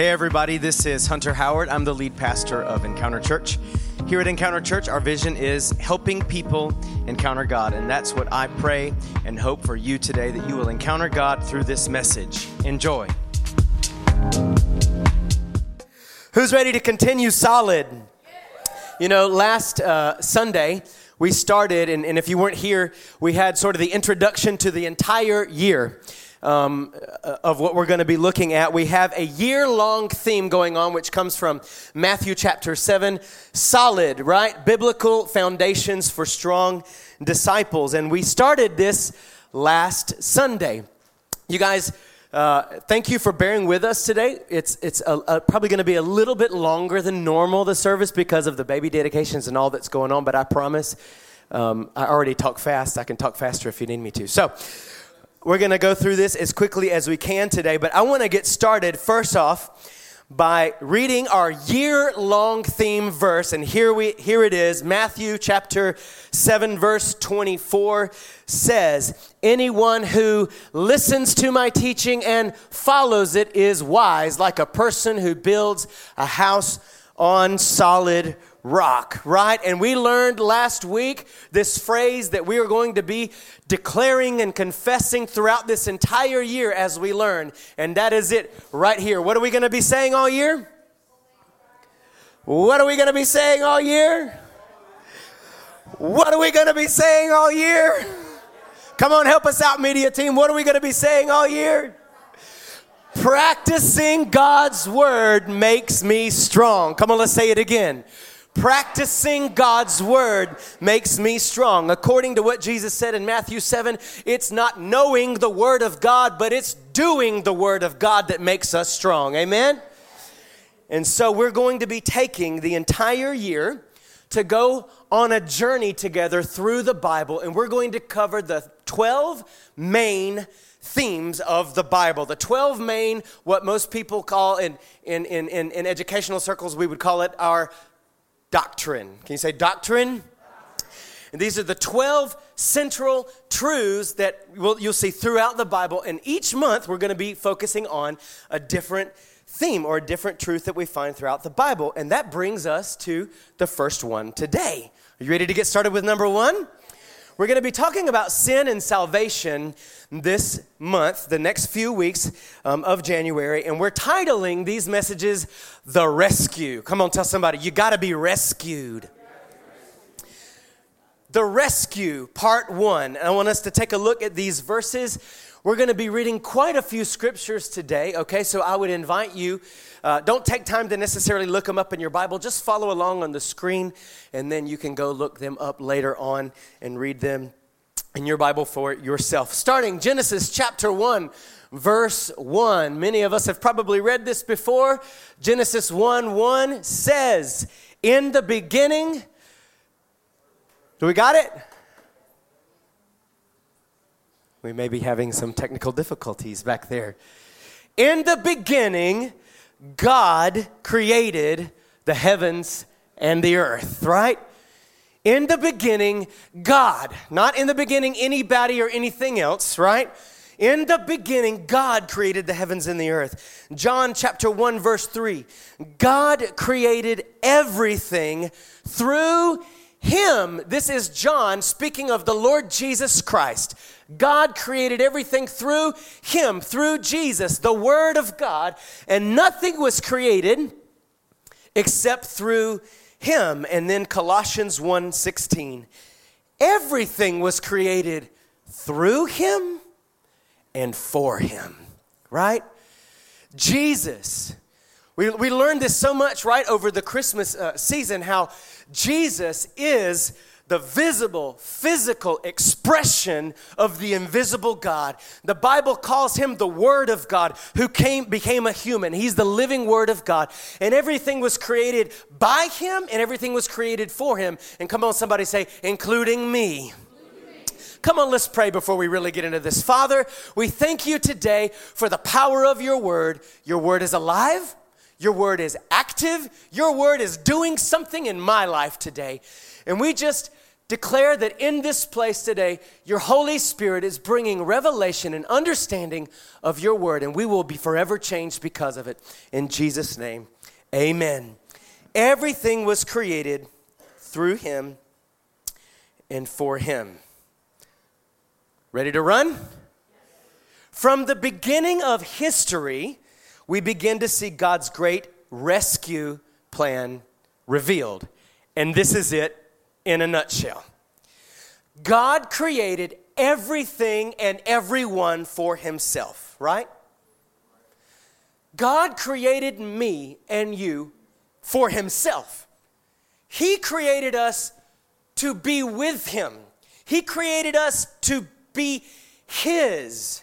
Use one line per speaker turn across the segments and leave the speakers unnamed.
Hey, everybody, this is Hunter Howard. I'm the lead pastor of Encounter Church. Here at Encounter Church, our vision is helping people encounter God. And that's what I pray and hope for you today that you will encounter God through this message. Enjoy. Who's ready to continue solid? You know, last uh, Sunday, we started, and, and if you weren't here, we had sort of the introduction to the entire year um, of what we're going to be looking at. We have a year long theme going on, which comes from Matthew chapter 7 solid, right? Biblical foundations for strong disciples. And we started this last Sunday. You guys, uh, thank you for bearing with us today. It's, it's a, a, probably going to be a little bit longer than normal, the service, because of the baby dedications and all that's going on, but I promise. Um, I already talk fast. I can talk faster if you need me to. So, we're going to go through this as quickly as we can today, but I want to get started first off by reading our year-long theme verse and here we here it is. Matthew chapter 7 verse 24 says anyone who listens to my teaching and follows it is wise like a person who builds a house on solid rock, right? And we learned last week this phrase that we are going to be declaring and confessing throughout this entire year as we learn. And that is it right here. What are we going to be saying all year? What are we going to be saying all year? What are we going to be saying all year? Come on, help us out, media team. What are we going to be saying all year? Practicing God's word makes me strong. Come on, let's say it again. Practicing God's word makes me strong. According to what Jesus said in Matthew 7, it's not knowing the word of God, but it's doing the word of God that makes us strong. Amen? And so we're going to be taking the entire year to go on a journey together through the Bible, and we're going to cover the 12 main themes of the Bible. The 12 main, what most people call in, in, in, in, educational circles, we would call it our doctrine. Can you say doctrine? And these are the 12 central truths that you'll see throughout the Bible. And each month, we're going to be focusing on a different theme or a different truth that we find throughout the Bible. And that brings us to the first one today. Are you ready to get started with number one? We're going to be talking about sin and salvation this month, the next few weeks um, of January, and we're titling these messages The Rescue. Come on, tell somebody, you got to be rescued. The Rescue, part one. I want us to take a look at these verses. We're going to be reading quite a few scriptures today, okay? So I would invite you, uh, don't take time to necessarily look them up in your Bible. Just follow along on the screen, and then you can go look them up later on and read them in your Bible for yourself. Starting Genesis chapter 1, verse 1. Many of us have probably read this before. Genesis 1 1 says, In the beginning, do we got it? We may be having some technical difficulties back there. In the beginning, God created the heavens and the earth, right? In the beginning, God, not in the beginning, anybody or anything else, right? In the beginning, God created the heavens and the earth. John chapter 1, verse 3. God created everything through Him. This is John speaking of the Lord Jesus Christ. God created everything through Him, through Jesus, the Word of God, and nothing was created except through him. And then Colossians 1:16. Everything was created through him and for him, right? Jesus. We, we learned this so much, right, over the Christmas uh, season, how Jesus is the visible, physical expression of the invisible God. The Bible calls him the Word of God who came, became a human. He's the living Word of God. And everything was created by him and everything was created for him. And come on, somebody say, including me. Come on, let's pray before we really get into this. Father, we thank you today for the power of your word. Your word is alive, your word is active, your word is doing something in my life today. And we just declare that in this place today, your Holy Spirit is bringing revelation and understanding of your word, and we will be forever changed because of it. In Jesus' name, amen. Everything was created through him and for him. Ready to run? From the beginning of history, we begin to see God's great rescue plan revealed. And this is it in a nutshell God created everything and everyone for Himself, right? God created me and you for Himself. He created us to be with Him, He created us to be His.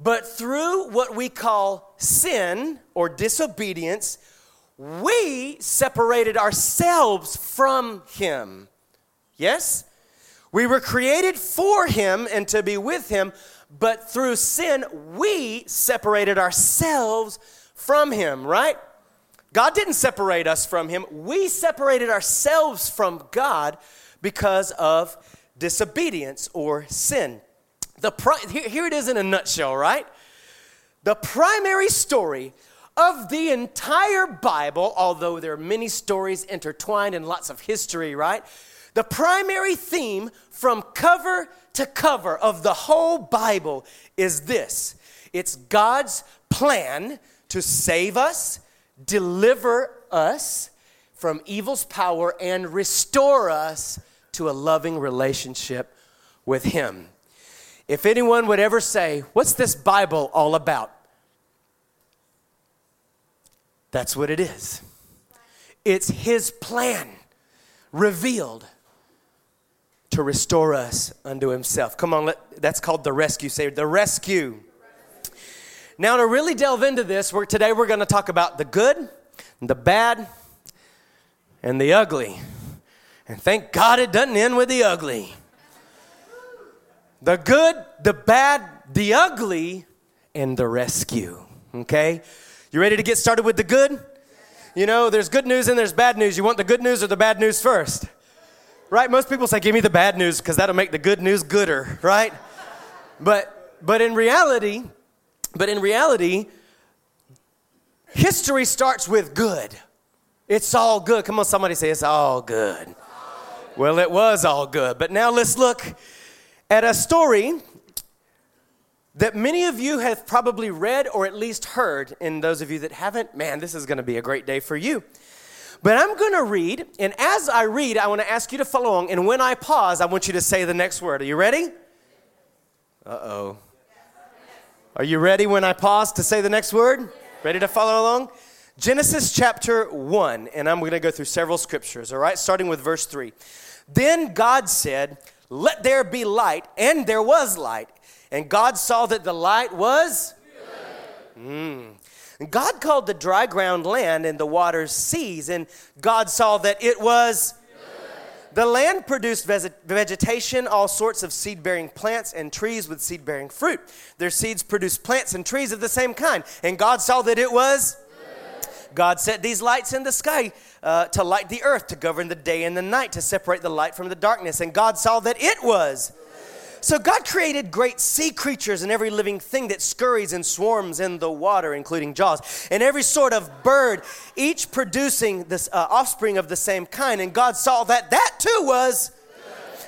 But through what we call sin or disobedience, we separated ourselves from Him. Yes? We were created for Him and to be with Him, but through sin, we separated ourselves from Him, right? God didn't separate us from Him. We separated ourselves from God because of disobedience or sin. The pri- here, here it is in a nutshell, right? The primary story of the entire Bible, although there are many stories intertwined and lots of history, right? The primary theme from cover to cover of the whole Bible is this it's God's plan to save us, deliver us from evil's power, and restore us to a loving relationship with Him. If anyone would ever say, What's this Bible all about? That's what it is. It's His plan revealed to restore us unto Himself. Come on, let, that's called the rescue. Say the rescue. Now, to really delve into this, we're, today we're going to talk about the good, the bad, and the ugly. And thank God it doesn't end with the ugly. The good, the bad, the ugly, and the rescue. Okay? You ready to get started with the good? You know, there's good news and there's bad news. You want the good news or the bad news first? Right? Most people say, give me the bad news because that'll make the good news gooder, right? But but in reality, but in reality, history starts with good. It's all good. Come on, somebody say it's all good. Well, it was all good. But now let's look at a story that many of you have probably read or at least heard. And those of you that haven't, man, this is going to be a great day for you. But I'm going to read, and as I read, I want to ask you to follow along. And when I pause, I want you to say the next word. Are you ready? Uh oh. Are you ready when I pause to say the next word? Ready to follow along? Genesis chapter 1, and I'm going to go through several scriptures, all right, starting with verse 3. Then God said, Let there be light, and there was light. And God saw that the light was? Mm. And God called the dry ground land and the waters seas, and God saw that it was. The land produced vegetation, all sorts of seed bearing plants, and trees with seed bearing fruit. Their seeds produced plants and trees of the same kind. And God saw that it was. God set these lights in the sky uh, to light the earth, to govern the day and the night, to separate the light from the darkness. And God saw that it was. So God created great sea creatures and every living thing that scurries and swarms in the water, including jaws, and every sort of bird, each producing this uh, offspring of the same kind. And God saw that that too was.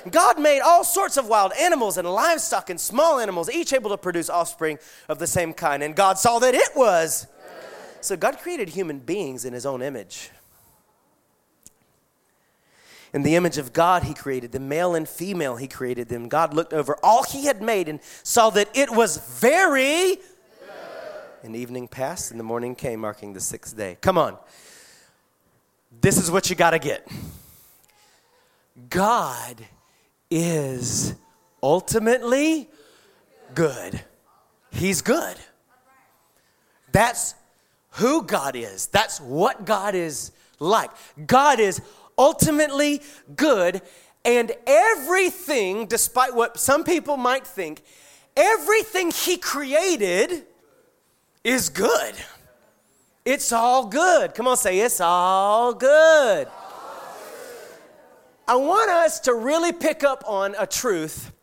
God made all sorts of wild animals and livestock and small animals, each able to produce offspring of the same kind. And God saw that it was. So God created human beings in his own image. In the image of God, He created them, male and female, He created them. God looked over all He had made and saw that it was very. And evening passed and the morning came, marking the sixth day. Come on. This is what you got to get God is ultimately good. He's good. That's who God is. That's what God is like. God is ultimately good, and everything, despite what some people might think, everything He created is good. It's all good. Come on, say it's all good. I want us to really pick up on a truth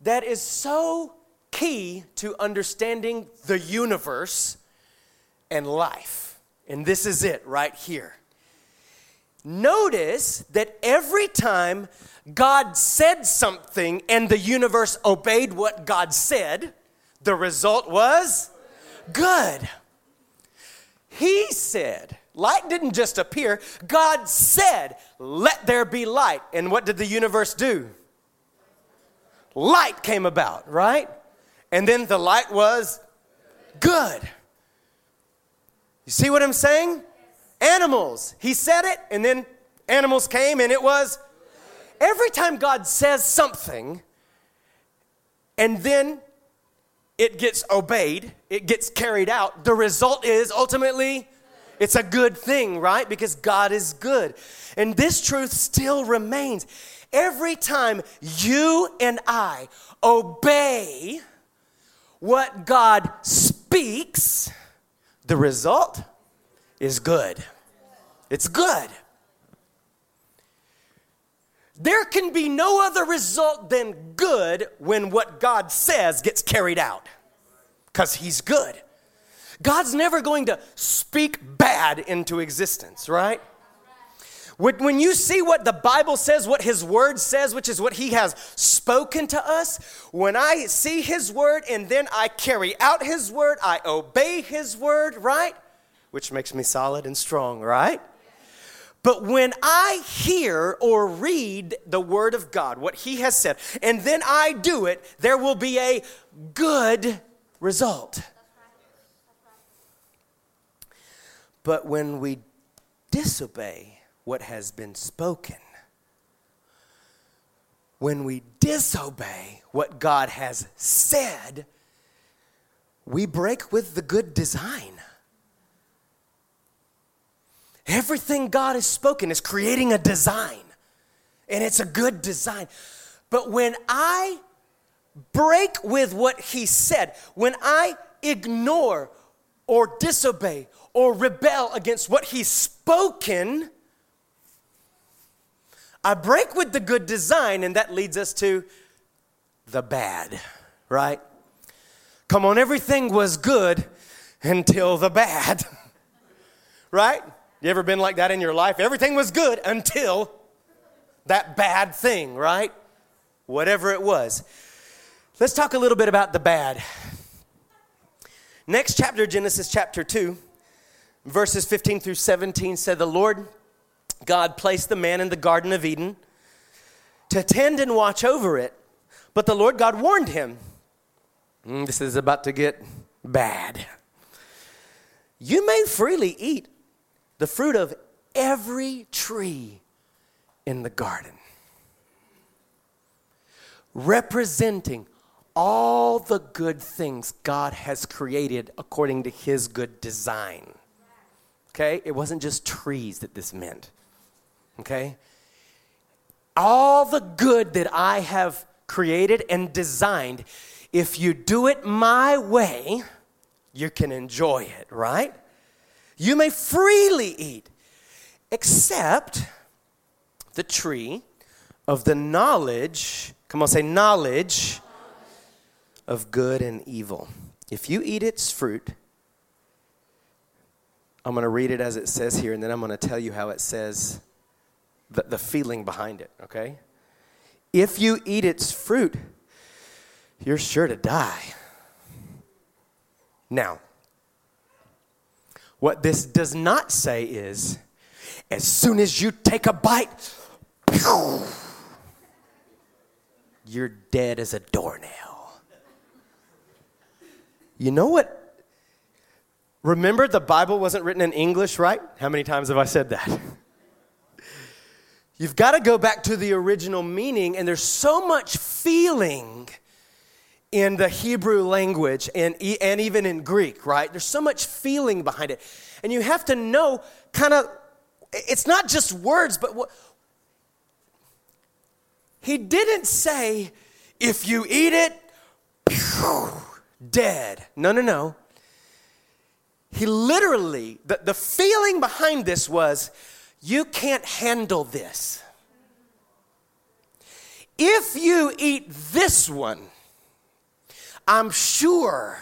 that is so key to understanding the universe and life. And this is it right here. Notice that every time God said something and the universe obeyed what God said, the result was good. He said, light didn't just appear, God said, let there be light. And what did the universe do? Light came about, right? And then the light was good. You see what I'm saying? Animals. He said it, and then animals came, and it was. Every time God says something, and then it gets obeyed, it gets carried out, the result is ultimately it's a good thing, right? Because God is good. And this truth still remains. Every time you and I obey what God speaks, the result is good. It's good. There can be no other result than good when what God says gets carried out because He's good. God's never going to speak bad into existence, right? When you see what the Bible says, what His Word says, which is what He has spoken to us, when I see His Word and then I carry out His Word, I obey His Word, right? Which makes me solid and strong, right? But when I hear or read the Word of God, what He has said, and then I do it, there will be a good result. But when we disobey, what has been spoken. When we disobey what God has said, we break with the good design. Everything God has spoken is creating a design, and it's a good design. But when I break with what He said, when I ignore or disobey or rebel against what He's spoken, I break with the good design, and that leads us to the bad, right? Come on, everything was good until the bad, right? You ever been like that in your life? Everything was good until that bad thing, right? Whatever it was. Let's talk a little bit about the bad. Next chapter, Genesis chapter 2, verses 15 through 17 said, The Lord God placed the man in the Garden of Eden to tend and watch over it. But the Lord God warned him mm, this is about to get bad. You may freely eat the fruit of every tree in the garden, representing all the good things God has created according to his good design. Okay? It wasn't just trees that this meant. Okay? All the good that I have created and designed, if you do it my way, you can enjoy it, right? You may freely eat, except the tree of the knowledge, come on, say knowledge of good and evil. If you eat its fruit, I'm going to read it as it says here, and then I'm going to tell you how it says the, the feeling behind it, okay? If you eat its fruit, you're sure to die. Now, what this does not say is as soon as you take a bite, you're dead as a doornail. You know what? Remember, the Bible wasn't written in English, right? How many times have I said that? You've got to go back to the original meaning, and there's so much feeling in the Hebrew language and, and even in Greek, right? There's so much feeling behind it. And you have to know kind of, it's not just words, but what. He didn't say, if you eat it, phew, dead. No, no, no. He literally, the, the feeling behind this was, you can't handle this. if you eat this one, I'm sure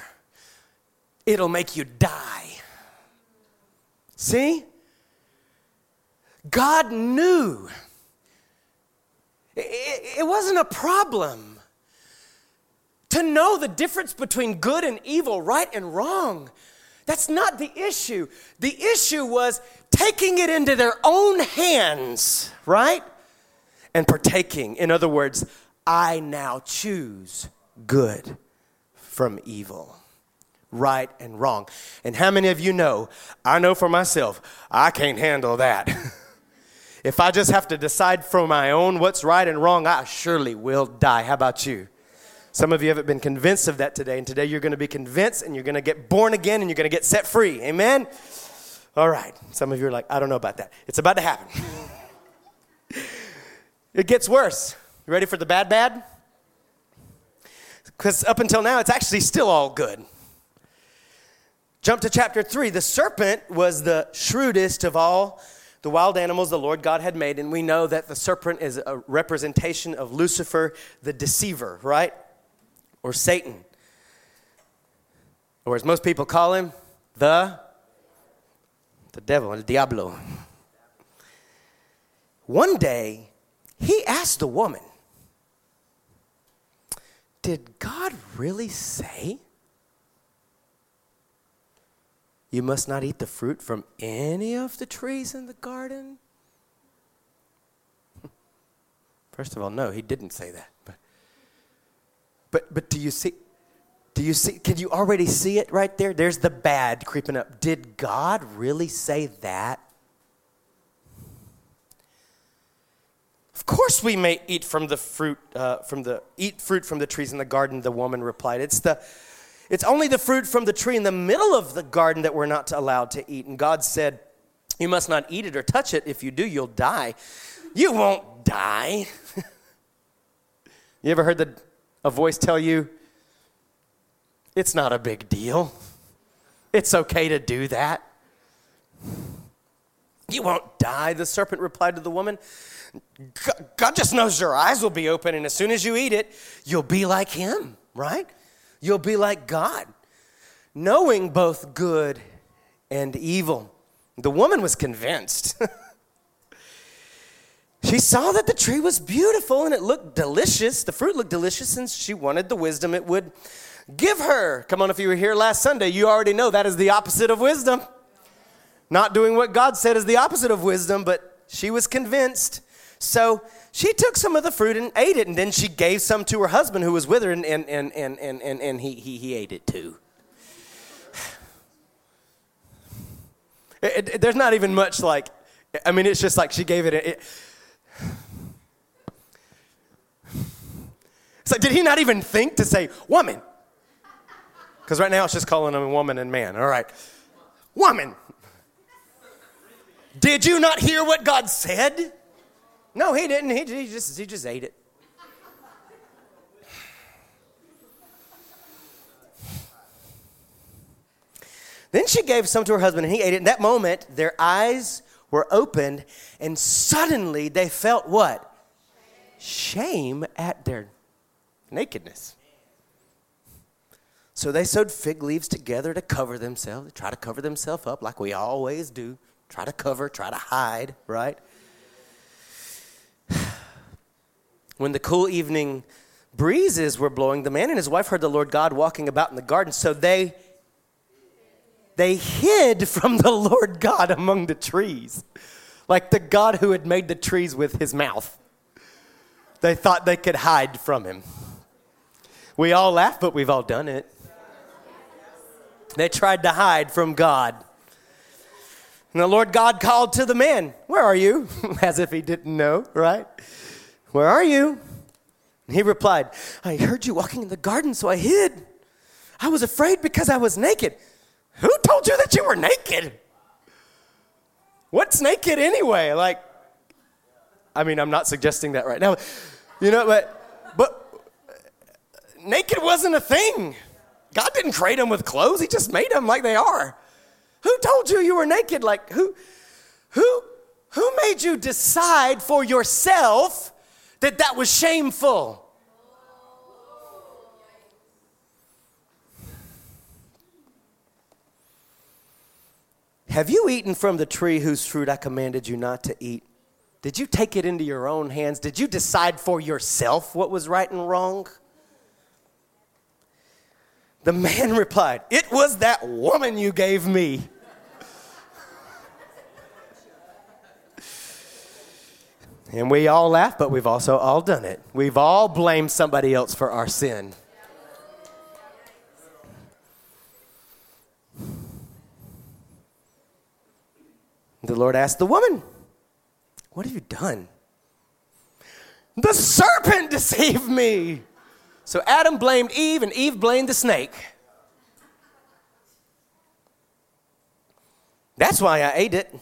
it'll make you die. See? God knew. It, wasn't a problem to know the difference between good and evil, right and wrong. That's not the issue. The issue was taking it into their own hands, right? And partaking. In other words, I now choose good from evil, right and wrong. And how many of you know? I know for myself, I can't handle that. if I just have to decide for my own what's right and wrong, I surely will die. How about you? Some of you haven't been convinced of that today, and today you're going to be convinced and you're going to get born again and you're going to get set free. Amen? All right. Some of you are like, I don't know about that. It's about to happen. it gets worse. You ready for the bad, bad? Because up until now, it's actually still all good. Jump to chapter 3. The serpent was the shrewdest of all the wild animals the Lord God had made, and we know that the serpent is a representation of Lucifer, the deceiver, right? or Satan, or as most people call him, the the devil, el diablo. One day, he asked the woman, Did God really say you must not eat the fruit from any of the trees in the garden? First of all, no, he didn't say that. But but but do you see do you see can you already see it right there? There's the bad creeping up. Did God really say that? Of course we may eat from the fruit uh, from the eat fruit from the trees in the garden, the woman replied. It's the it's only the fruit from the tree in the middle of the garden that we're not allowed to eat. And God said, You must not eat it or touch it. If you do, you'll die. You won't die. you ever heard the a voice tell you, it's not a big deal. It's okay to do that. You won't die, the serpent replied to the woman. God just knows your eyes will be open, and as soon as you eat it, you'll be like Him, right? You'll be like God, knowing both good and evil. The woman was convinced. She saw that the tree was beautiful and it looked delicious. The fruit looked delicious, and she wanted the wisdom it would give her. Come on, if you were here last Sunday, you already know that is the opposite of wisdom. Not doing what God said is the opposite of wisdom, but she was convinced. So she took some of the fruit and ate it, and then she gave some to her husband who was with her, and, and, and, and, and, and, he, he, he ate it too. It, it, there's not even much like, I mean, it's just like she gave it, it did he not even think to say, woman? Because right now it's just calling him woman and man. All right. Woman. Did you not hear what God said? No, he didn't. He, he, just, he just ate it. Then she gave some to her husband, and he ate it. In that moment, their eyes were opened, and suddenly they felt what? Shame at their nakedness. So they sewed fig leaves together to cover themselves. They try to cover themselves up like we always do. Try to cover, try to hide, right? When the cool evening breezes were blowing, the man and his wife heard the Lord God walking about in the garden. So they they hid from the Lord God among the trees, like the God who had made the trees with his mouth. They thought they could hide from him. We all laugh, but we've all done it. They tried to hide from God. And the Lord God called to the man, Where are you? As if he didn't know, right? Where are you? And he replied, I heard you walking in the garden, so I hid. I was afraid because I was naked. Who told you that you were naked? What's naked anyway? Like, I mean, I'm not suggesting that right now. You know, but, but naked wasn't a thing. God didn't create them with clothes, He just made them like they are. Who told you you were naked? Like, who, who, who made you decide for yourself that that was shameful. Have you eaten from the tree whose fruit I commanded you not to eat? Did you take it into your own hands? Did you decide for yourself what was right and wrong? The man replied, It was that woman you gave me. and we all laugh, but we've also all done it. We've all blamed somebody else for our sin. The Lord asked the woman, What have you done? The serpent deceived me. So Adam blamed Eve, and Eve blamed the snake. That's why I ate it.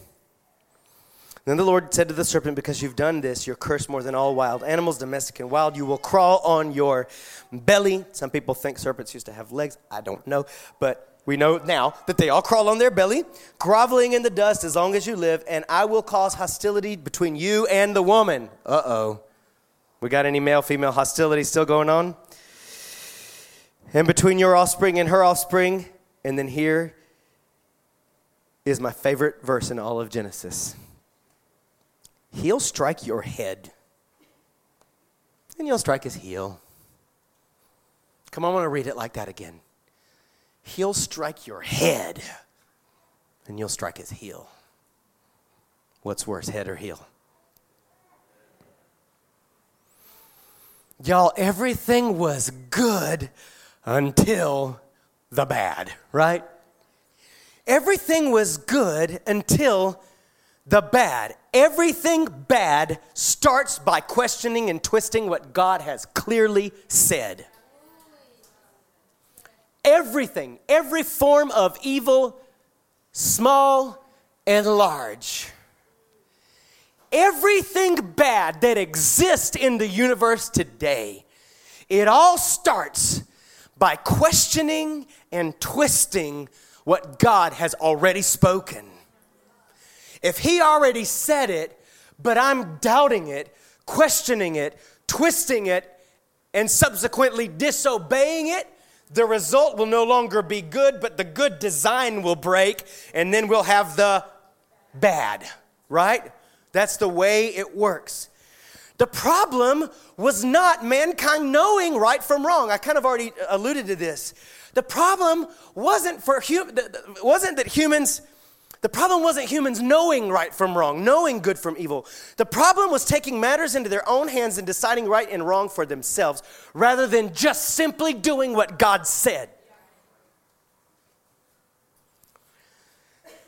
Then the Lord said to the serpent, Because you've done this, you're cursed more than all wild animals, domestic and wild. You will crawl on your belly. Some people think serpents used to have legs. I don't know. But we know now that they all crawl on their belly, groveling in the dust as long as you live, and I will cause hostility between you and the woman. Uh oh. We got any male female hostility still going on? And between your offspring and her offspring. And then here is my favorite verse in all of Genesis He'll strike your head, and you'll strike his heel. Come on, I want to read it like that again. He'll strike your head, and you'll strike his heel. What's worse, head or heel? Y'all, everything was good until the bad, right? Everything was good until the bad. Everything bad starts by questioning and twisting what God has clearly said. Everything, every form of evil, small and large. Everything bad that exists in the universe today, it all starts by questioning and twisting what God has already spoken. If He already said it, but I'm doubting it, questioning it, twisting it, and subsequently disobeying it, the result will no longer be good, but the good design will break, and then we'll have the bad, right? That's the way it works. The problem was not mankind knowing right from wrong. I kind of already uh, alluded to this. The problem wasn't for hum- wasn't that humans the problem wasn't humans knowing right from wrong, knowing good from evil. The problem was taking matters into their own hands and deciding right and wrong for themselves rather than just simply doing what God said.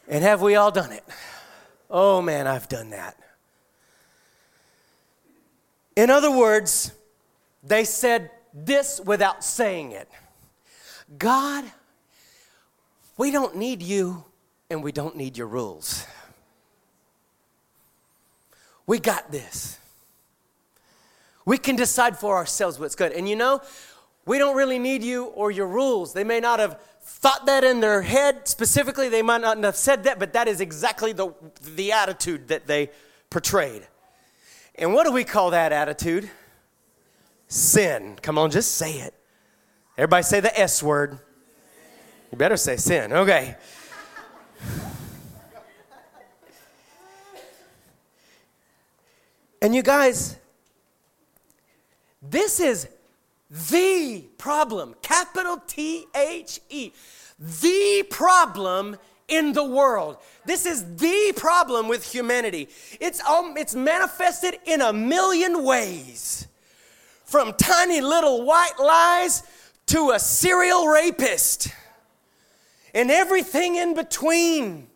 And have we all done it? Oh man, I've done that. In other words, they said this without saying it God, we don't need you and we don't need your rules. We got this. We can decide for ourselves what's good. And you know, we don't really need you or your rules. They may not have thought that in their head specifically, they might not have said that, but that is exactly the, the attitude that they portrayed. And what do we call that attitude? Sin. Come on, just say it. Everybody say the S word. You better say sin. Okay. And you guys, this is the problem, capital T H E, the problem in the world. This is the problem with humanity. It's, um, it's manifested in a million ways from tiny little white lies to a serial rapist and everything in between.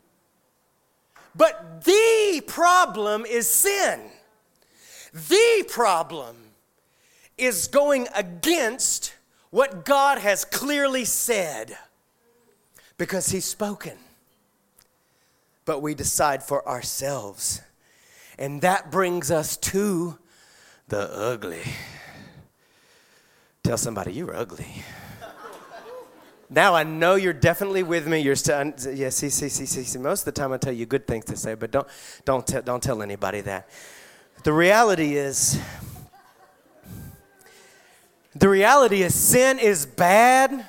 But the problem is sin. The problem is going against what God has clearly said because He's spoken. But we decide for ourselves. And that brings us to the ugly. Tell somebody you're ugly. now I know you're definitely with me. You're still, yeah. See, see, see, see, see. Most of the time I tell you good things to say, but don't, don't, te- don't tell anybody that. The reality is, The reality is, sin is bad.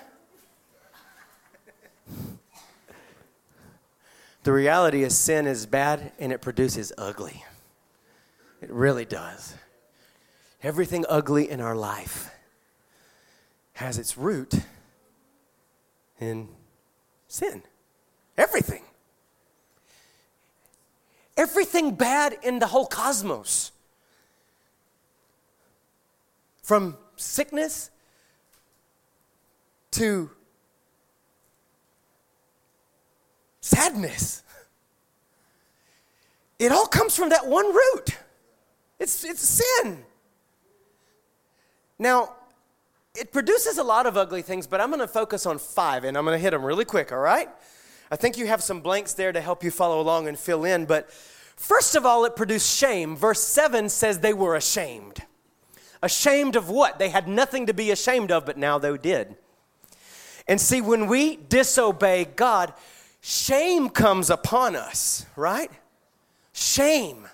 The reality is, sin is bad and it produces ugly. It really does. Everything ugly in our life has its root in sin. Everything. Everything bad in the whole cosmos. From sickness to sadness. It all comes from that one root. It's, it's sin. Now, it produces a lot of ugly things, but I'm going to focus on five and I'm going to hit them really quick, all right? I think you have some blanks there to help you follow along and fill in, but first of all, it produced shame. Verse 7 says they were ashamed. Ashamed of what? They had nothing to be ashamed of, but now they did. And see, when we disobey God, shame comes upon us, right? Shame.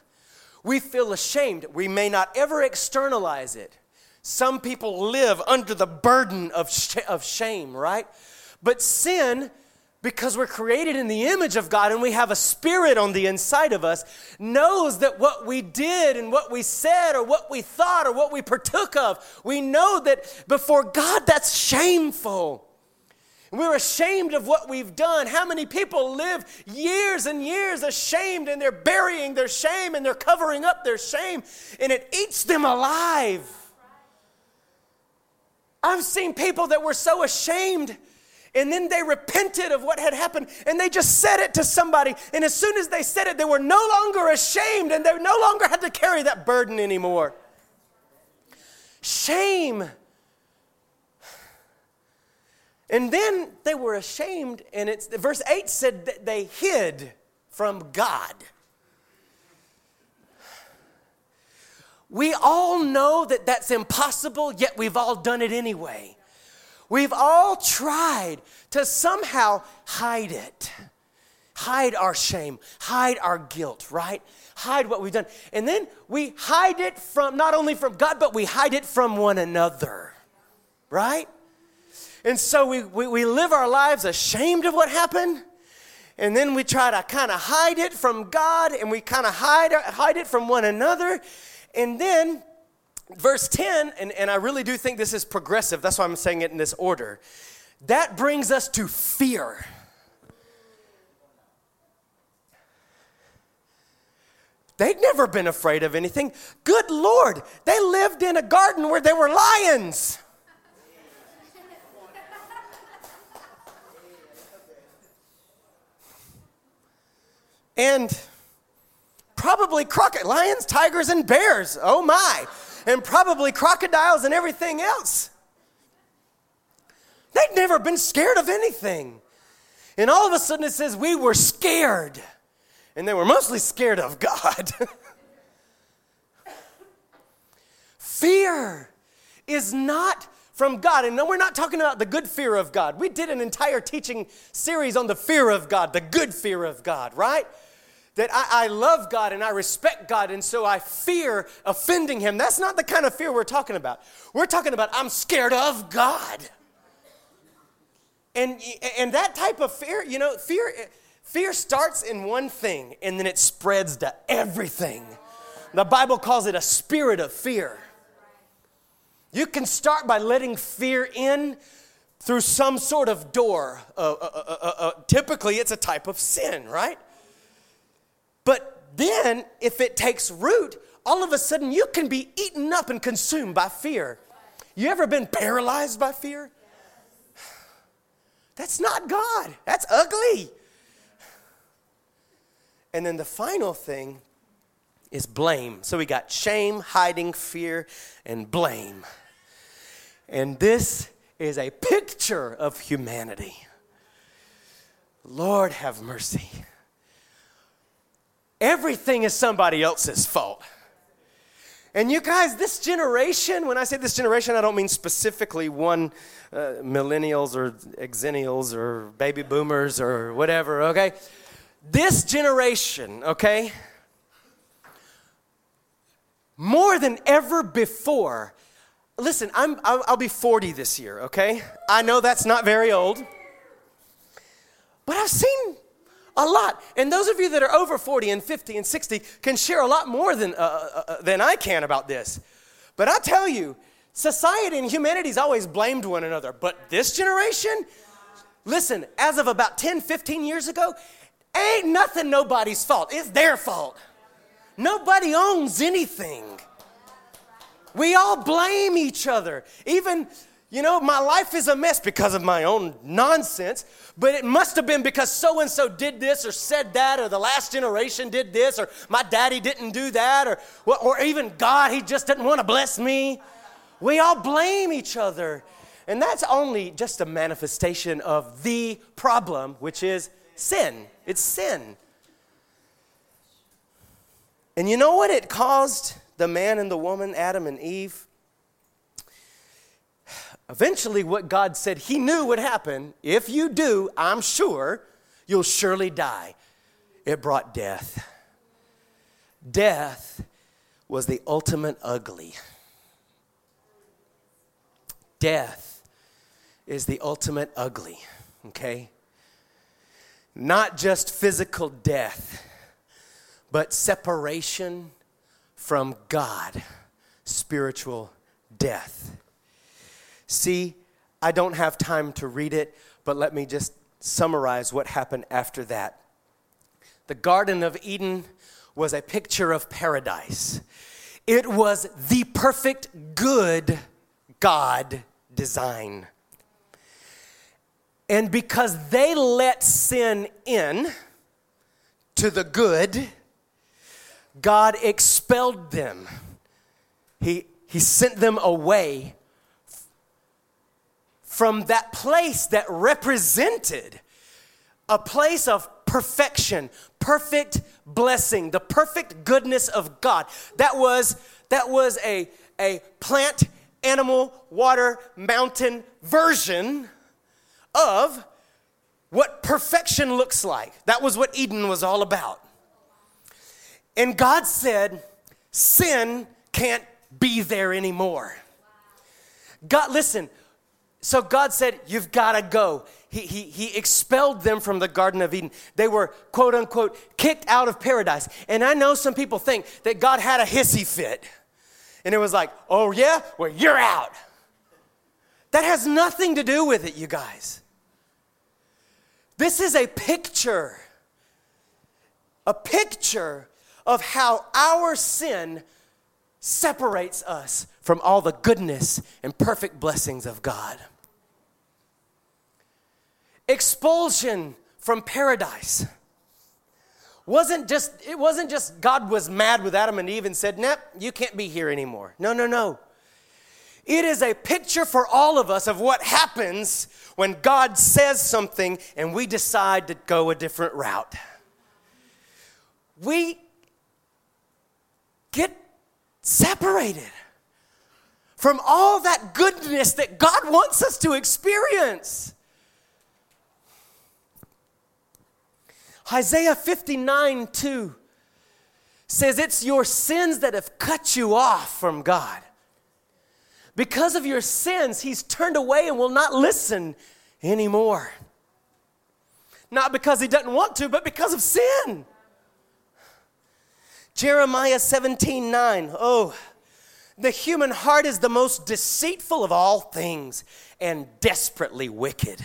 We feel ashamed. We may not ever externalize it. Some people live under the burden of, sh- of shame, right? But sin, because we're created in the image of God and we have a spirit on the inside of us, knows that what we did and what we said or what we thought or what we partook of, we know that before God that's shameful. We're ashamed of what we've done. How many people live years and years ashamed and they're burying their shame and they're covering up their shame and it eats them alive. I've seen people that were so ashamed and then they repented of what had happened and they just said it to somebody. And as soon as they said it, they were no longer ashamed and they no longer had to carry that burden anymore. Shame. And then they were ashamed, and it's verse 8 said that they hid from God. We all know that that's impossible, yet we've all done it anyway. We've all tried to somehow hide it, hide our shame, hide our guilt, right? Hide what we've done. And then we hide it from not only from God, but we hide it from one another, right? And so we, we, we live our lives ashamed of what happened. And then we try to kind of hide it from God and we kind of hide, hide it from one another. And then, verse 10, and, and I really do think this is progressive, that's why I'm saying it in this order. That brings us to fear. They'd never been afraid of anything. Good Lord, they lived in a garden where there were lions. And probably crocodile, lions, tigers, and bears. Oh my. And probably crocodiles and everything else. They'd never been scared of anything. And all of a sudden it says, We were scared. And they were mostly scared of God. fear is not from God. And no, we're not talking about the good fear of God. We did an entire teaching series on the fear of God, the good fear of God, right? that I, I, love God and I respect God, and so I fear offending Him. That's not the kind of fear we're talking about. We're talking about I'm scared of God. And, and that type of fear, you know, fear, fear starts in one thing and then it spreads to everything. The Bible calls it a spirit of fear. You can start by letting fear in through some sort of door. Uh, uh, uh, typically, it's a type of sin, right? But then, if it takes root, all of a sudden you can be eaten up and consumed by fear. You ever been paralyzed by fear? That's not God. That's ugly. And then the final thing is blame. So we got shame, hiding, fear, and blame. And this is a picture of humanity. Lord have mercy. Everything is somebody else's fault. And you guys, this generation, when I say this generation, I don't mean specifically one uh, millennials or exennials or baby boomers or whatever, okay? This generation, okay, more than ever before, listen, I'm, I'll, be 40 this year, okay? I know that's not very old, but I've seen a lot. And those of you that are over 40 and 50 and 60 can share a lot more than, uh, uh, uh than I can about this. But I tell you, society and humanity's always blamed one another. But this generation, listen, as of about 10, 15 years ago, ain't nothing nobody's fault. It's their fault. Nobody owns anything. We all blame each other. Even, you know, my life is a mess because of my own nonsense, but it must have been because so and so did this or said that, or the last generation did this, or my daddy didn't do that, or, or even God, he just didn't want to bless me. We all blame each other. And that's only just a manifestation of the problem, which is sin. It's sin. And you know what it caused the man and the woman, Adam and Eve? Eventually, what God said He knew would happen if you do, I'm sure you'll surely die. It brought death. Death was the ultimate ugly. Death is the ultimate ugly, okay? Not just physical death but separation from God, spiritual death. See, I don't have time to read it, but let me just summarize what happened after that. The Garden of Eden was a picture of paradise. It was the perfect, good God design. And because they let sin in to the good, God expelled them. He, he sent them away from that place that represented a place of perfection, perfect blessing, the perfect goodness of God. That was, that was a, a plant, animal, water, mountain version of what perfection looks like. That was what Eden was all about. And God said, sin can't be there anymore. God, listen, so God said, You've got to go. He, he, he expelled them from the Garden of Eden. They were, quote unquote, kicked out of paradise. And I know some people think that God had a hissy fit. And it was like, Oh, yeah? Well, you're out. That has nothing to do with it, you guys. This is a picture, a picture of how our sin separates us from all the goodness and perfect blessings of God. Expulsion from paradise wasn't just it wasn't just God was mad with Adam and Eve and said, "Nope, you can't be here anymore." No, no, no. It is a picture for all of us of what happens when God says something and we decide to go a different route. We get separated from all that goodness that God wants us to experience. Isaiah 59 2 says, It's your sins that have cut you off from God. Because of your sins, He's turned away and will not listen anymore. Not because He doesn't want to, but because of sin. Jeremiah 17 9. Oh, the human heart is the most deceitful of all things and desperately wicked.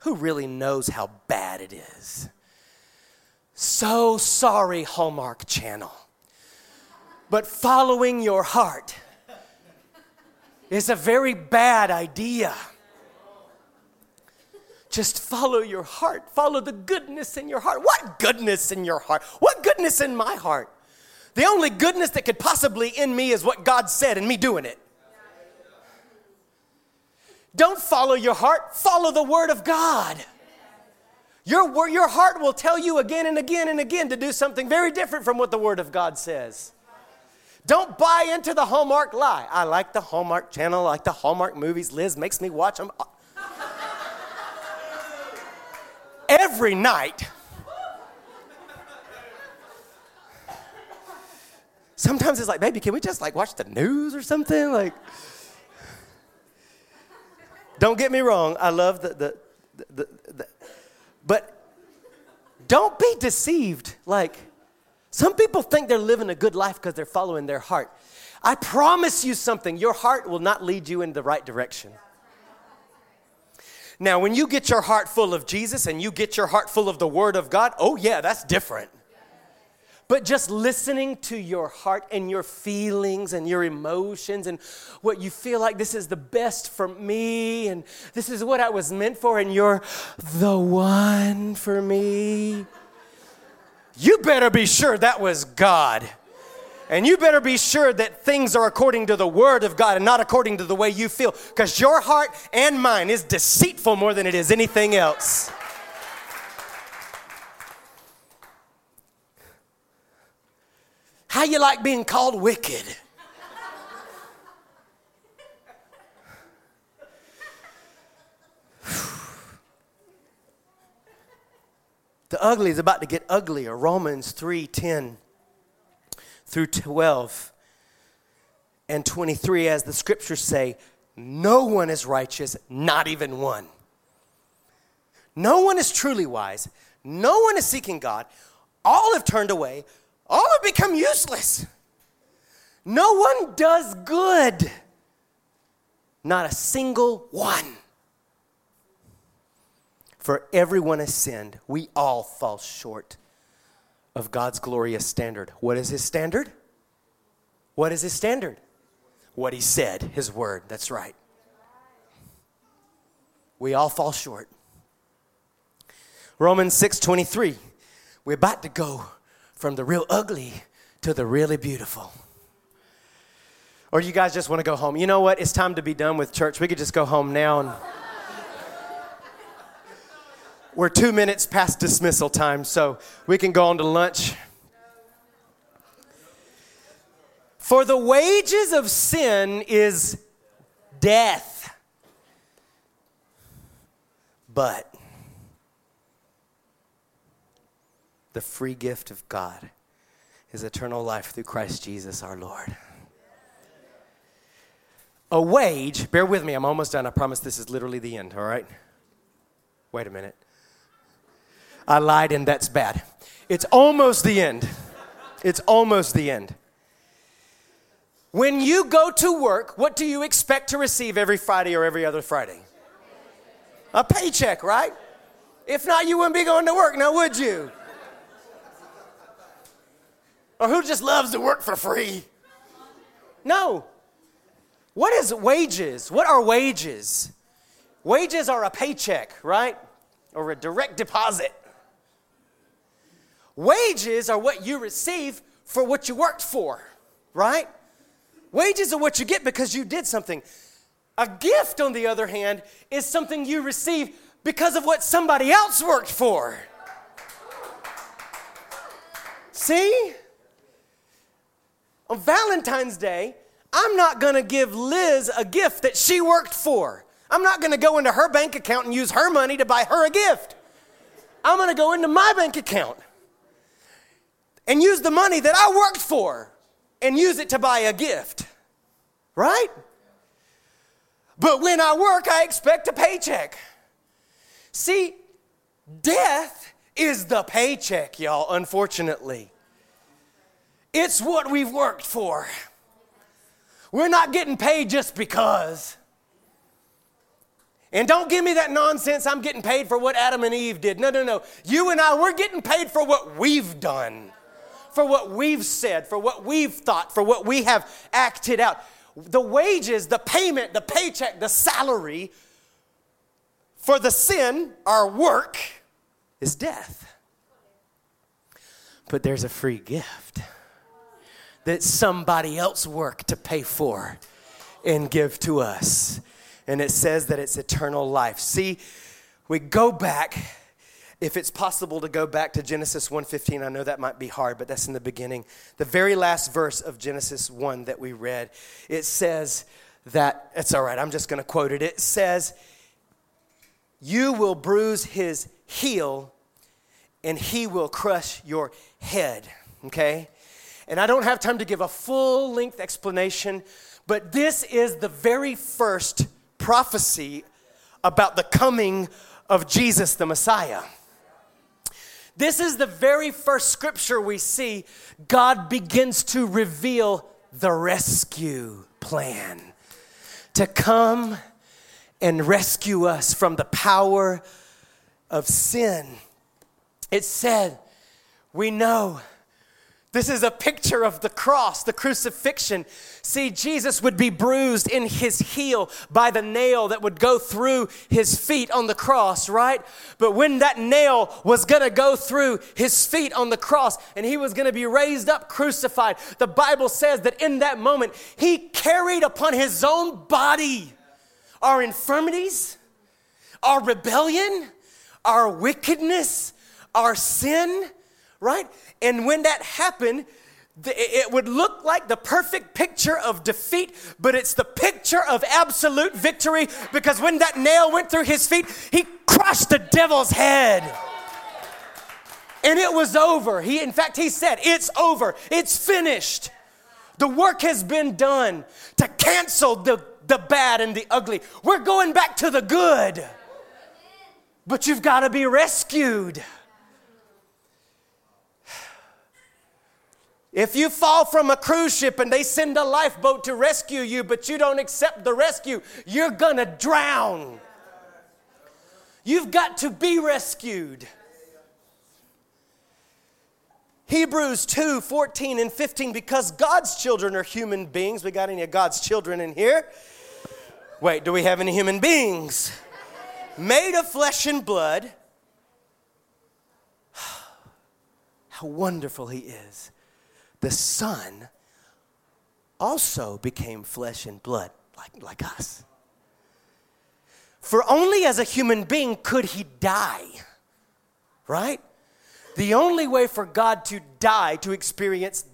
Who really knows how bad it is? So sorry, Hallmark Channel. But following your heart is a very bad idea. Just follow your heart. Follow the goodness in your heart. What goodness in your heart? What goodness in my heart? The only goodness that could possibly in me is what God said and me doing it. Don't follow your heart, follow the Word of God. Your, your heart will tell you again and again and again to do something very different from what the Word of God says. Don't buy into the Hallmark lie. I like the Hallmark channel, I like the Hallmark movies. Liz makes me watch them every night. sometimes it's like, baby, can we just like watch the news or something? Like, don't get me wrong, I love the, the, the, the, the but don't be deceived. Like, some people think they're living a good life because they're following their heart. I promise you something your heart will not lead you in the right direction. Now, when you get your heart full of Jesus and you get your heart full of the Word of God, oh, yeah, that's different. But just listening to your heart and your feelings and your emotions and what you feel like this is the best for me and this is what I was meant for and you're the one for me. You better be sure that was God. And you better be sure that things are according to the Word of God and not according to the way you feel, because your heart and mine is deceitful more than it is anything else. How you like being called wicked? the ugly is about to get uglier. Romans 3:10 through 12 and 23 as the scriptures say, no one is righteous, not even one. No one is truly wise. No one is seeking God. All have turned away all have become useless. No one does good, not a single one. For everyone has sinned. We all fall short of God's glorious standard. What is his standard? What is his standard? What he said, his word. That's right. We all fall short. Romans 6:23. We're about to go from the real ugly to the really beautiful. Or you guys just want to go home. You know what? It's time to be done with church. We could just go home now and we're 2 minutes past dismissal time, so we can go on to lunch. For the wages of sin is death. But the free gift of God is eternal life through Christ Jesus our Lord. A wage, bear with me, I'm almost done. I promise this is literally the end, all right? Wait a minute. I lied and that's bad. It's almost the end. It's almost the end. When you go to work, what do you expect to receive every Friday or every other Friday? A paycheck, right? If not, you wouldn't be going to work now, would you? Or who just loves to work for free? No. What is wages? What are wages? Wages are a paycheck, right? Or a direct deposit. Wages are what you receive for what you worked for, right? Wages are what you get because you did something. A gift, on the other hand, is something you receive because of what somebody else worked for. See? On Valentine's Day, I'm not going to give Liz a gift that she worked for. I'm not going to go into her bank account and use her money to buy her a gift. I'm going to go into my bank account and use the money that I worked for and use it to buy a gift. Right? But when I work, I expect a paycheck. See, death is the paycheck, y'all, unfortunately. It's what we've worked for. We're not getting paid just because. And don't give me that nonsense, I'm getting paid for what Adam and Eve did. No, no, no. You and I, we're getting paid for what we've done, for what we've said, for what we've thought, for what we have acted out. The wages, the payment, the paycheck, the salary for the sin, our work, is death. But there's a free gift that somebody else worked to pay for and give to us. And it says that it's eternal life. See, we go back if it's possible to go back to Genesis 1:15, I know that might be hard, but that's in the beginning. The very last verse of Genesis 1 that we read, it says that it's all right, I'm just going to quote it. It says, "You will bruise his heel and he will crush your head." Okay? And I don't have time to give a full length explanation, but this is the very first prophecy about the coming of Jesus the Messiah. This is the very first scripture we see God begins to reveal the rescue plan to come and rescue us from the power of sin. It said, We know this is a picture of the cross, the crucifixion. See, Jesus would be bruised in his heel by the nail that would go through his feet on the cross, right? But when that nail was gonna go through his feet on the cross and he was gonna be raised up crucified, the Bible says that in that moment, he carried upon his own body our infirmities, our rebellion, our wickedness, our sin right? And when that happened, it would look like the perfect picture of defeat, but it's the picture of absolute victory because when that nail went through his feet, he crushed the devil's head. And it was over. He, in fact, he said, It's over. It's finished. The work has been done to cancel the, the bad and the ugly. We're going back to the good. But you've got to be rescued. If you fall from a cruise ship and they send a lifeboat to rescue you, but you don't accept the rescue, you're gonna drown. You've got to be rescued. Hebrews 2 14 and 15, because God's children are human beings. We got any of God's children in here? Wait, do we have any human beings? Made of flesh and blood. How wonderful He is the Son also became flesh and blood like, like us. For only as a human being could he die, right? The only way for God to die, to experience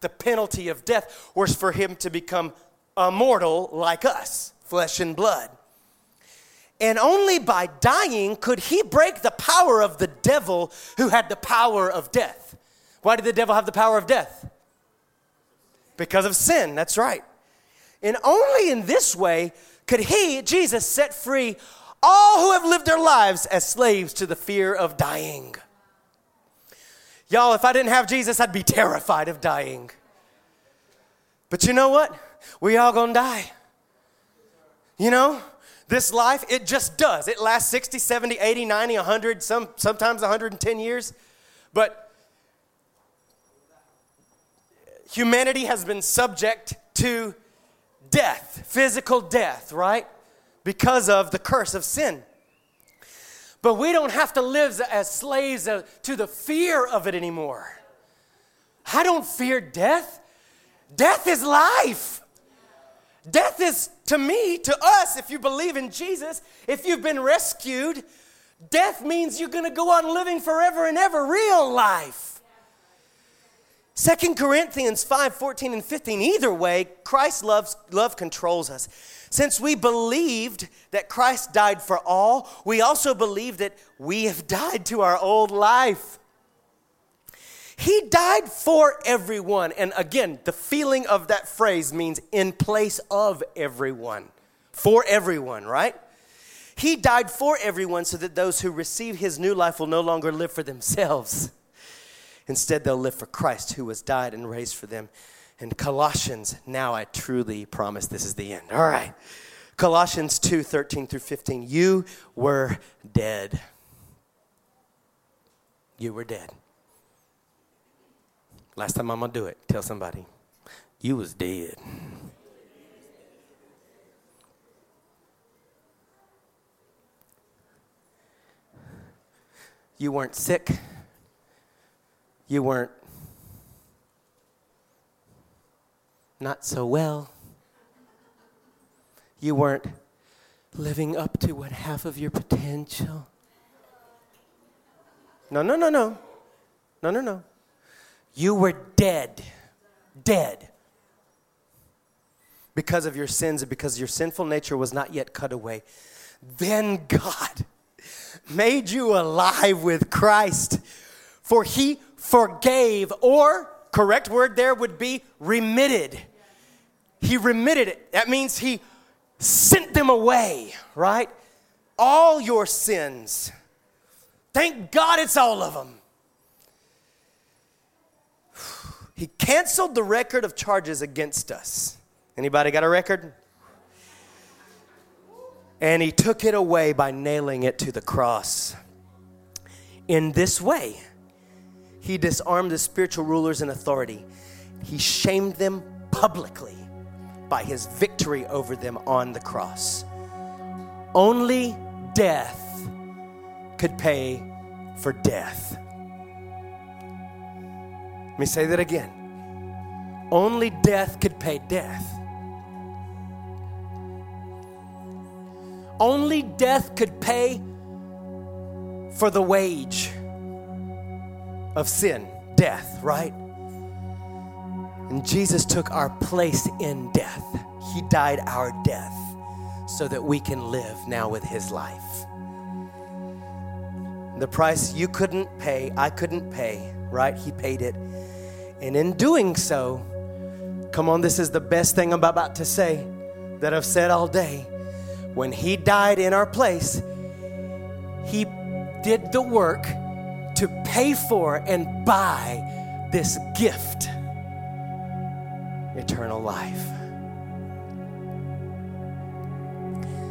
the penalty of death, was for him to become immortal like us, flesh and blood. And only by dying could he break the power of the devil who had the power of death. Why did the devil have the power of death? Because of sin, that's right. And only in this way could he, Jesus, set free all who have lived their lives as slaves to the fear of dying. Y'all, if I didn't have Jesus, I'd be terrified of dying. But you know what? We all gonna die. You know? This life, it just does. It lasts 60, 70, 80, 90, 100, some, sometimes 110 years. But humanity has been subject to death, physical death, right? Because of the curse of sin. But we don't have to live as slaves uh, to the fear of it anymore. I don't fear death. Death is life. Death is, to me, to us, if you believe in Jesus, if you've been rescued, death means you're gonna go on living forever and ever, real life. Second Corinthians 5 14 and 15. Either way, Christ's loves, love controls us. Since we believed that Christ died for all, we also believe that we have died to our old life. He died for everyone. And again, the feeling of that phrase means in place of everyone. For everyone, right? He died for everyone so that those who receive his new life will no longer live for themselves Instead, they'll live for Christ who was died and raised for them. And Colossians, now I truly promise this is the end. All right. Colossians 2 13 through 15. You were dead. You were dead. Last time I'm going to do it, tell somebody. You was dead. You weren't sick you weren't not so well. You weren't living up to what half of your potential. No, no, no, no. No, no, no. You were dead. Dead. Because of your sins and because your sinful nature was not yet cut away. Then God made you alive with Christ. For he forgave or correct word there would be remitted. He remitted it. That means he sent them away, right? All your sins. Thank God it's all of them. He canceled the record of charges against us. Anybody got a record? And he took it away by nailing it to the cross. In this way, he disarmed the spiritual rulers and authority. He shamed them publicly by his victory over them on the cross. Only death could pay for death. Let me say that again. Only death could pay death. Only death could pay for the wage of sin, death, right? And Jesus took our place in death. He died our death so that we can live now with His life. The price you couldn't pay, I couldn't pay, right? He paid it. And in doing so, come on, this is the best thing I'm about to say that I've said all day. When He died in our place, He did the work to pay for and buy this gift eternal life.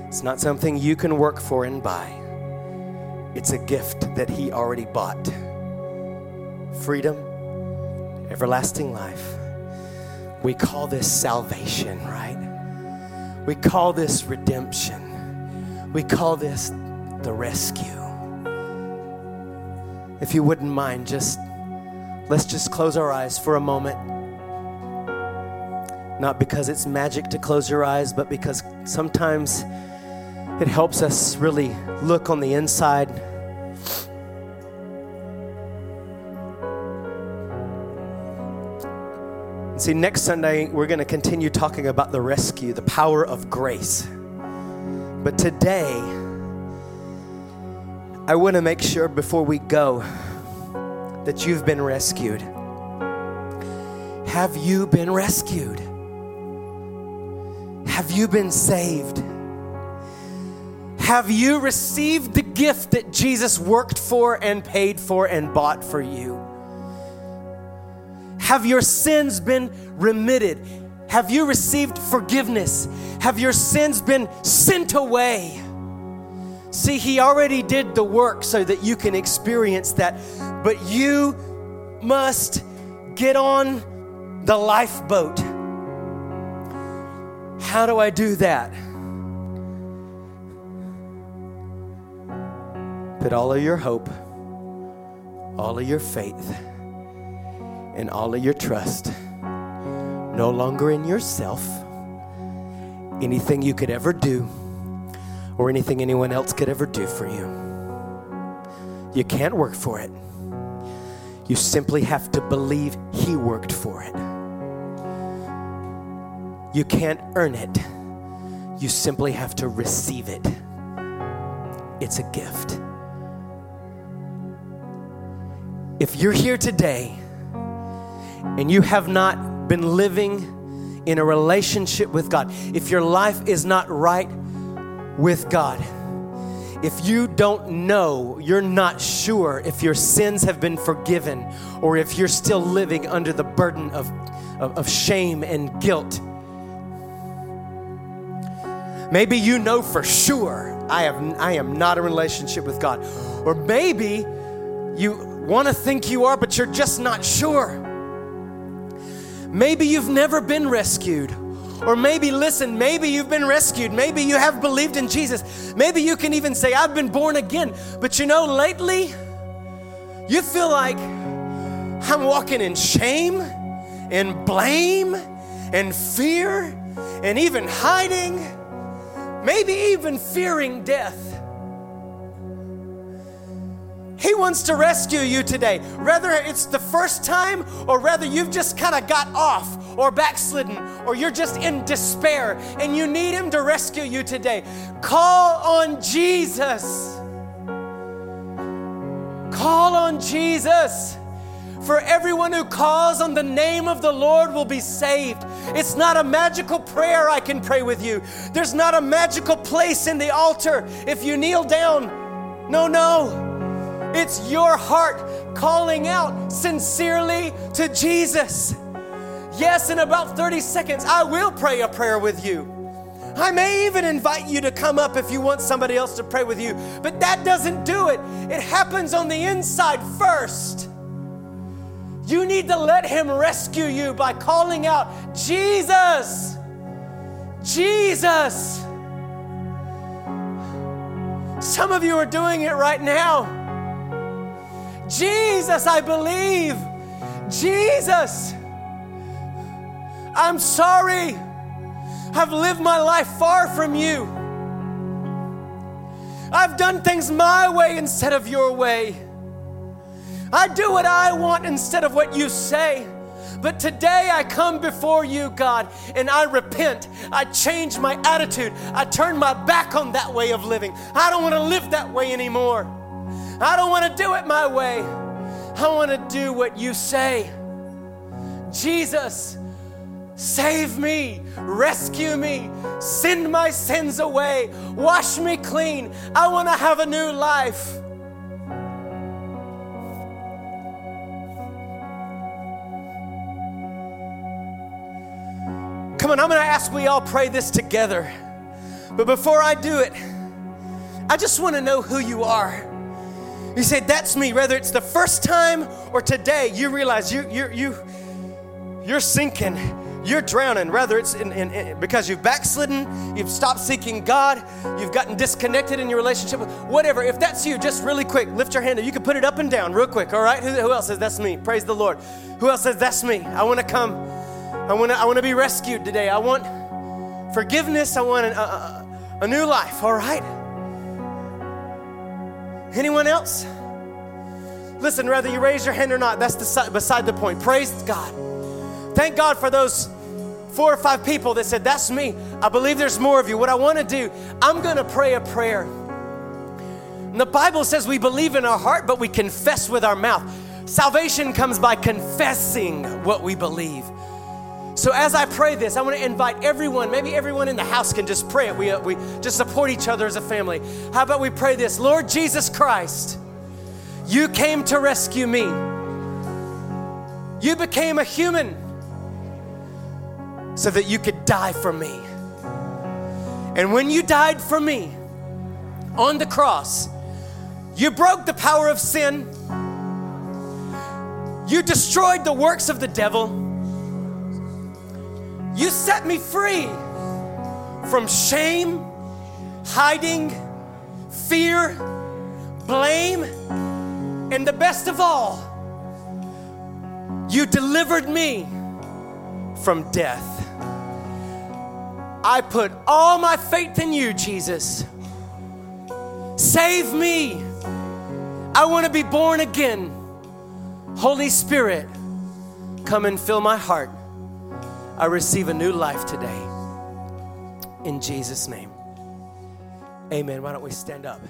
It's not something you can work for and buy, it's a gift that He already bought. Freedom, everlasting life. We call this salvation, right? We call this redemption. We call this the rescue. If you wouldn't mind, just let's just close our eyes for a moment. Not because it's magic to close your eyes, but because sometimes it helps us really look on the inside. See, next Sunday, we're going to continue talking about the rescue, the power of grace. But today, I want to make sure before we go that you've been rescued. Have you been rescued? Have you been saved? Have you received the gift that Jesus worked for and paid for and bought for you? Have your sins been remitted? Have you received forgiveness? Have your sins been sent away? See, He already did the work so that you can experience that, but you must get on the lifeboat. How do I do that? Put all of your hope, all of your faith, and all of your trust no longer in yourself, anything you could ever do, or anything anyone else could ever do for you. You can't work for it. You simply have to believe He worked for it. You can't earn it. You simply have to receive it. It's a gift. If you're here today and you have not been living in a relationship with God, if your life is not right with God, if you don't know, you're not sure if your sins have been forgiven or if you're still living under the burden of, of, of shame and guilt. Maybe you know for sure I, have, I am not in a relationship with God. Or maybe you want to think you are, but you're just not sure. Maybe you've never been rescued. Or maybe, listen, maybe you've been rescued. Maybe you have believed in Jesus. Maybe you can even say, I've been born again. But you know, lately, you feel like I'm walking in shame and blame and fear and even hiding, maybe even fearing death. He wants to rescue you today. Whether it's the first time or whether you've just kind of got off or backslidden or you're just in despair and you need Him to rescue you today, call on Jesus. Call on Jesus. For everyone who calls on the name of the Lord will be saved. It's not a magical prayer I can pray with you. There's not a magical place in the altar if you kneel down. No, no. It's your heart calling out sincerely to Jesus. Yes, in about 30 seconds, I will pray a prayer with you. I may even invite you to come up if you want somebody else to pray with you, but that doesn't do it. It happens on the inside first. You need to let Him rescue you by calling out, Jesus! Jesus! Some of you are doing it right now. Jesus, I believe. Jesus, I'm sorry. I've lived my life far from you. I've done things my way instead of your way. I do what I want instead of what you say. But today I come before you, God, and I repent. I change my attitude. I turn my back on that way of living. I don't want to live that way anymore. I don't want to do it my way. I want to do what you say. Jesus, Save me, rescue me, send my sins away, wash me clean. I want to have a new life. Come on, I'm going to ask we all pray this together. But before I do it, I just want to know who you are. You say, That's me. Whether it's the first time or today, you realize you, you, you, you're sinking you're drowning. Rather, it's in, in, in, because you've backslidden, you've stopped seeking God, you've gotten disconnected in your relationship with whatever. If that's you, just really quick, lift your hand. You can put it up and down real quick, all right? Who, who else says that's me? Praise the Lord. Who else says that's me? I want to come. I want to I want to be rescued today. I want forgiveness. I want a, a, a new life, all right? Anyone else? Listen, whether you raise your hand or not, that's the, beside the point. Praise God. Thank God for those four or five people that said, That's me. I believe there's more of you. What I want to do, I'm going to pray a prayer. And the Bible says we believe in our heart, but we confess with our mouth. Salvation comes by confessing what we believe. So as I pray this, I want to invite everyone, maybe everyone in the house can just pray it. We, uh, we just support each other as a family. How about we pray this? Lord Jesus Christ, you came to rescue me. You became a human so that you could die for me. And when you died for me on the cross, you broke the power of sin. You destroyed the works of the devil. You set me free from shame, hiding, fear, blame, and the best of all, you delivered me from death. I put all my faith in you, Jesus. Save me. I want to be born again. Holy Spirit, come and fill my heart. I receive a new life today. In Jesus' name. Amen. Why don't we stand up?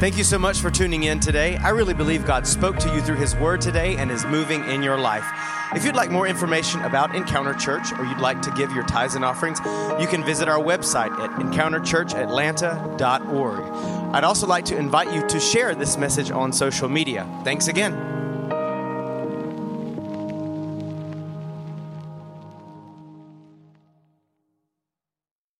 Thank you so much for tuning in today. I really believe God spoke to you through His Word today and is moving in your life. If you'd like more information about Encounter Church or you'd like to give your tithes and offerings, you can visit our website at encounterchurchatlanta.org. I'd also like to invite you to share this message on social media. Thanks again.